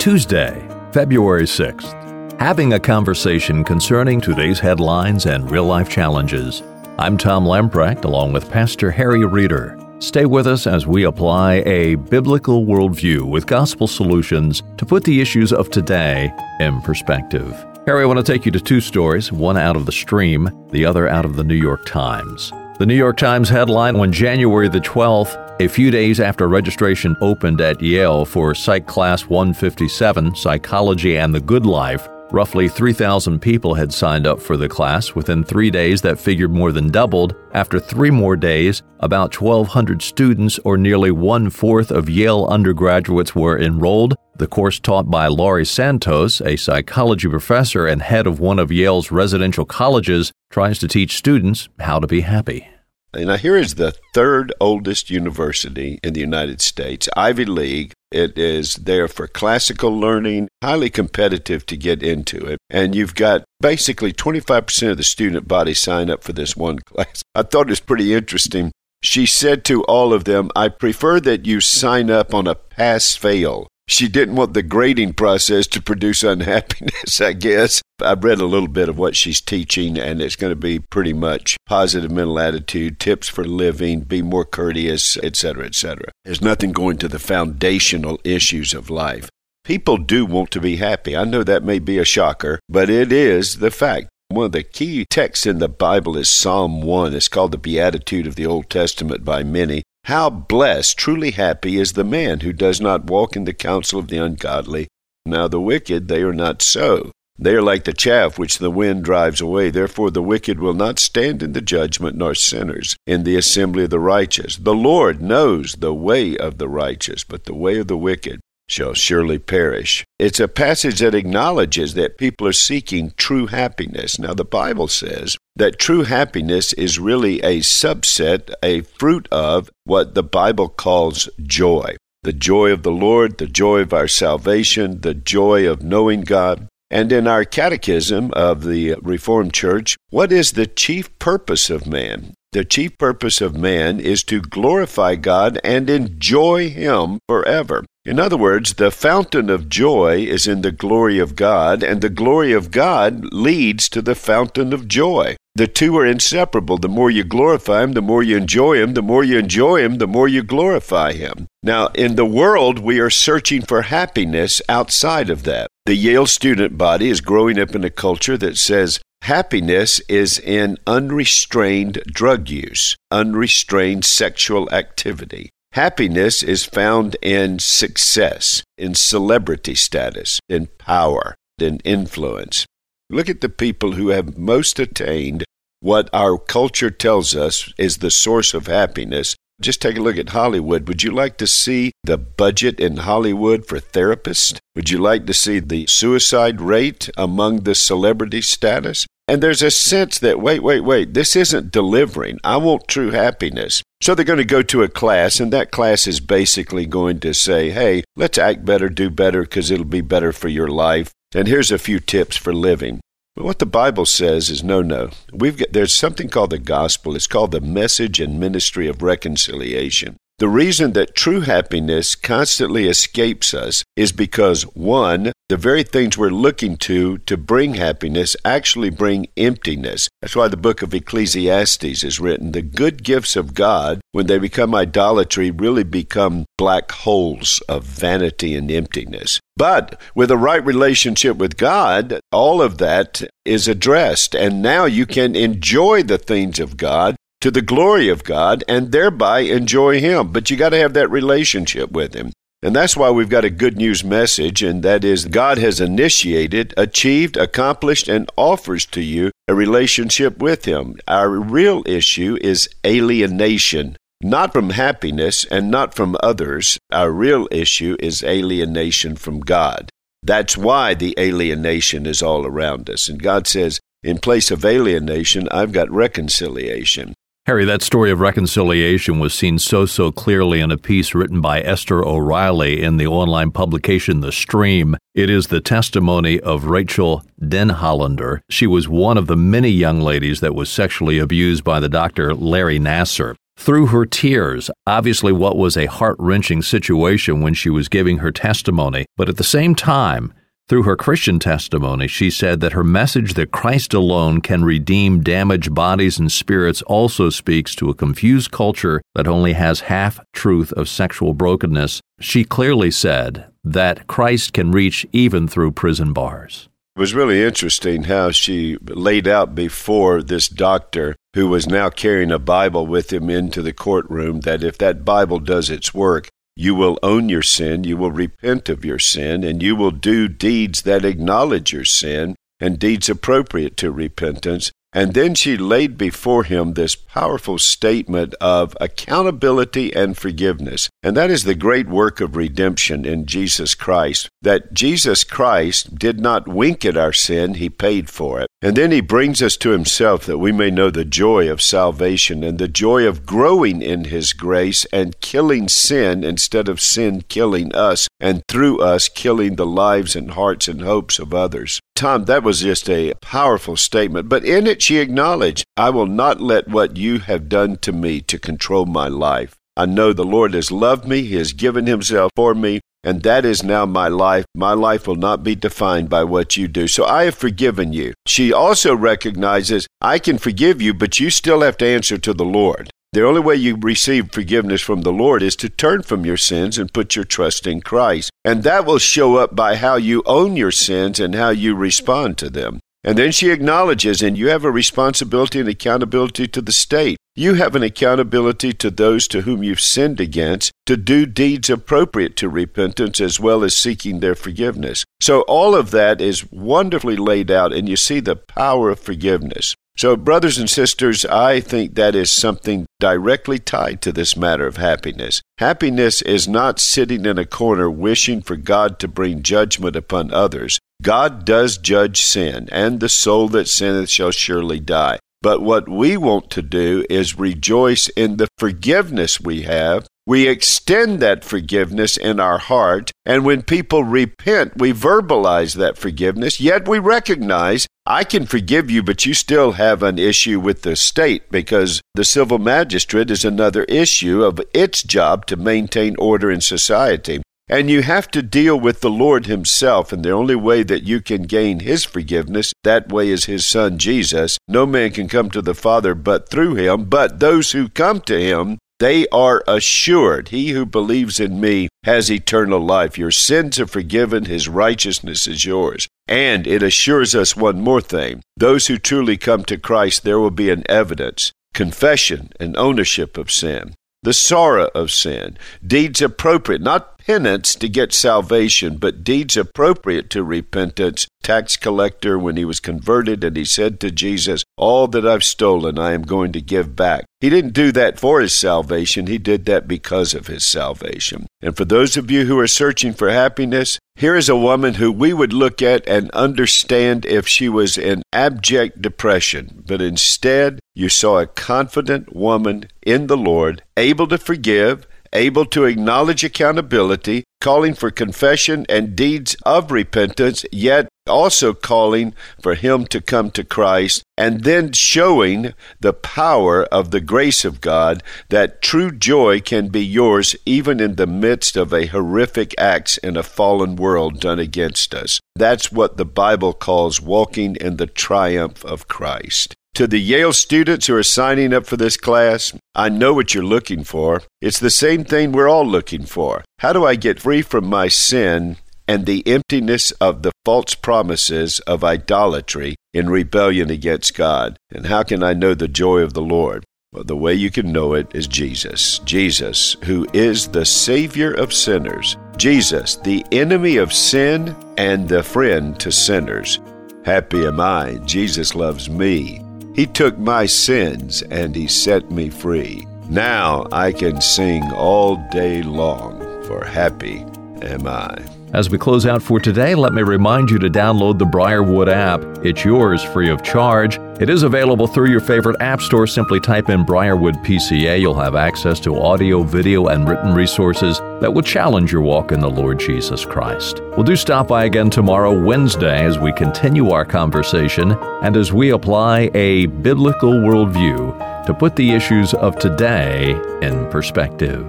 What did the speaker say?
Tuesday, February 6th. Having a conversation concerning today's headlines and real life challenges. I'm Tom Lamprecht along with Pastor Harry Reeder. Stay with us as we apply a biblical worldview with gospel solutions to put the issues of today in perspective. Harry, I want to take you to two stories, one out of the stream, the other out of the New York Times. The New York Times headline on January the 12th, a few days after registration opened at Yale for Psych Class 157, Psychology and the Good Life, Roughly 3,000 people had signed up for the class. Within three days, that figure more than doubled. After three more days, about 1,200 students, or nearly one fourth of Yale undergraduates, were enrolled. The course taught by Laurie Santos, a psychology professor and head of one of Yale's residential colleges, tries to teach students how to be happy. Now, here is the third oldest university in the United States, Ivy League. It is there for classical learning, highly competitive to get into it. And you've got basically 25% of the student body sign up for this one class. I thought it was pretty interesting. She said to all of them, I prefer that you sign up on a pass fail she didn't want the grading process to produce unhappiness, I guess. I've read a little bit of what she's teaching, and it's going to be pretty much positive mental attitude, tips for living, be more courteous, etc., etc. There's nothing going to the foundational issues of life. People do want to be happy. I know that may be a shocker, but it is the fact. One of the key texts in the Bible is Psalm 1. It's called the Beatitude of the Old Testament by many. How blessed, truly happy is the man who does not walk in the counsel of the ungodly. Now the wicked, they are not so. They are like the chaff which the wind drives away. Therefore the wicked will not stand in the judgment, nor sinners in the assembly of the righteous. The Lord knows the way of the righteous, but the way of the wicked shall surely perish. It's a passage that acknowledges that people are seeking true happiness. Now, the Bible says that true happiness is really a subset, a fruit of what the Bible calls joy. The joy of the Lord, the joy of our salvation, the joy of knowing God. And in our catechism of the Reformed Church, what is the chief purpose of man? The chief purpose of man is to glorify God and enjoy Him forever. In other words, the fountain of joy is in the glory of God, and the glory of God leads to the fountain of joy. The two are inseparable. The more you glorify Him, the more you enjoy Him. The more you enjoy Him, the more you glorify Him. Now, in the world, we are searching for happiness outside of that. The Yale student body is growing up in a culture that says Happiness is in unrestrained drug use, unrestrained sexual activity. Happiness is found in success, in celebrity status, in power, in influence. Look at the people who have most attained what our culture tells us is the source of happiness just take a look at Hollywood. Would you like to see the budget in Hollywood for therapists? Would you like to see the suicide rate among the celebrity status? And there's a sense that, wait, wait, wait, this isn't delivering. I want true happiness. So they're going to go to a class, and that class is basically going to say, hey, let's act better, do better, because it'll be better for your life. And here's a few tips for living. But what the Bible says is no, no. We've got, there's something called the gospel. It's called the message and ministry of reconciliation. The reason that true happiness constantly escapes us is because, one, the very things we're looking to to bring happiness actually bring emptiness. That's why the book of Ecclesiastes is written. The good gifts of God, when they become idolatry, really become black holes of vanity and emptiness. But with a right relationship with God, all of that is addressed. And now you can enjoy the things of God to the glory of God and thereby enjoy Him. But you got to have that relationship with Him. And that's why we've got a good news message, and that is God has initiated, achieved, accomplished, and offers to you a relationship with Him. Our real issue is alienation, not from happiness and not from others. Our real issue is alienation from God. That's why the alienation is all around us. And God says, in place of alienation, I've got reconciliation. Harry, that story of reconciliation was seen so, so clearly in a piece written by Esther O'Reilly in the online publication The Stream. It is the testimony of Rachel Denhollander. She was one of the many young ladies that was sexually abused by the doctor Larry Nassar. through her tears, obviously what was a heart wrenching situation when she was giving her testimony, but at the same time, through her Christian testimony, she said that her message that Christ alone can redeem damaged bodies and spirits also speaks to a confused culture that only has half truth of sexual brokenness. She clearly said that Christ can reach even through prison bars. It was really interesting how she laid out before this doctor who was now carrying a Bible with him into the courtroom that if that Bible does its work, you will own your sin, you will repent of your sin, and you will do deeds that acknowledge your sin and deeds appropriate to repentance. And then she laid before him this powerful statement of accountability and forgiveness. And that is the great work of redemption in Jesus Christ. That Jesus Christ did not wink at our sin, he paid for it. And then he brings us to himself that we may know the joy of salvation and the joy of growing in his grace and killing sin instead of sin killing us, and through us killing the lives and hearts and hopes of others. Tom, that was just a powerful statement. But in it, she acknowledged, I will not let what you have done to me to control my life. I know the Lord has loved me, He has given Himself for me, and that is now my life. My life will not be defined by what you do. So I have forgiven you. She also recognizes, I can forgive you, but you still have to answer to the Lord. The only way you receive forgiveness from the Lord is to turn from your sins and put your trust in Christ. And that will show up by how you own your sins and how you respond to them. And then she acknowledges, and you have a responsibility and accountability to the state. You have an accountability to those to whom you've sinned against to do deeds appropriate to repentance as well as seeking their forgiveness. So all of that is wonderfully laid out, and you see the power of forgiveness. So, brothers and sisters, I think that is something directly tied to this matter of happiness. Happiness is not sitting in a corner wishing for God to bring judgment upon others. God does judge sin, and the soul that sinneth shall surely die. But what we want to do is rejoice in the forgiveness we have we extend that forgiveness in our heart, and when people repent, we verbalize that forgiveness, yet we recognize I can forgive you, but you still have an issue with the state because the civil magistrate is another issue of its job to maintain order in society. And you have to deal with the Lord Himself, and the only way that you can gain His forgiveness, that way is His Son Jesus. No man can come to the Father but through Him, but those who come to Him they are assured, He who believes in me has eternal life. Your sins are forgiven, His righteousness is yours. And it assures us one more thing those who truly come to Christ, there will be an evidence, confession, and ownership of sin the sorrow of sin, deeds appropriate, not penance to get salvation, but deeds appropriate to repentance. Tax collector, when he was converted and he said to Jesus, All that I've stolen, I am going to give back. He didn't do that for his salvation, he did that because of his salvation. And for those of you who are searching for happiness, here is a woman who we would look at and understand if she was in abject depression, but instead you saw a confident woman in the Lord, able to forgive, able to acknowledge accountability, calling for confession and deeds of repentance, yet also calling for him to come to Christ, and then showing the power of the grace of God that true joy can be yours even in the midst of a horrific acts in a fallen world done against us. That's what the Bible calls walking in the triumph of Christ. To the Yale students who are signing up for this class, I know what you're looking for. It's the same thing we're all looking for. How do I get free from my sin and the emptiness of the false promises of idolatry in rebellion against God? And how can I know the joy of the Lord? Well, the way you can know it is Jesus. Jesus, who is the Savior of sinners. Jesus, the enemy of sin and the friend to sinners. Happy am I, Jesus loves me. He took my sins and He set me free. Now I can sing all day long, for happy am I. As we close out for today, let me remind you to download the Briarwood app. It's yours free of charge. It is available through your favorite app store. Simply type in Briarwood PCA. You'll have access to audio, video, and written resources that will challenge your walk in the Lord Jesus Christ. We'll do stop by again tomorrow, Wednesday, as we continue our conversation and as we apply a biblical worldview to put the issues of today in perspective.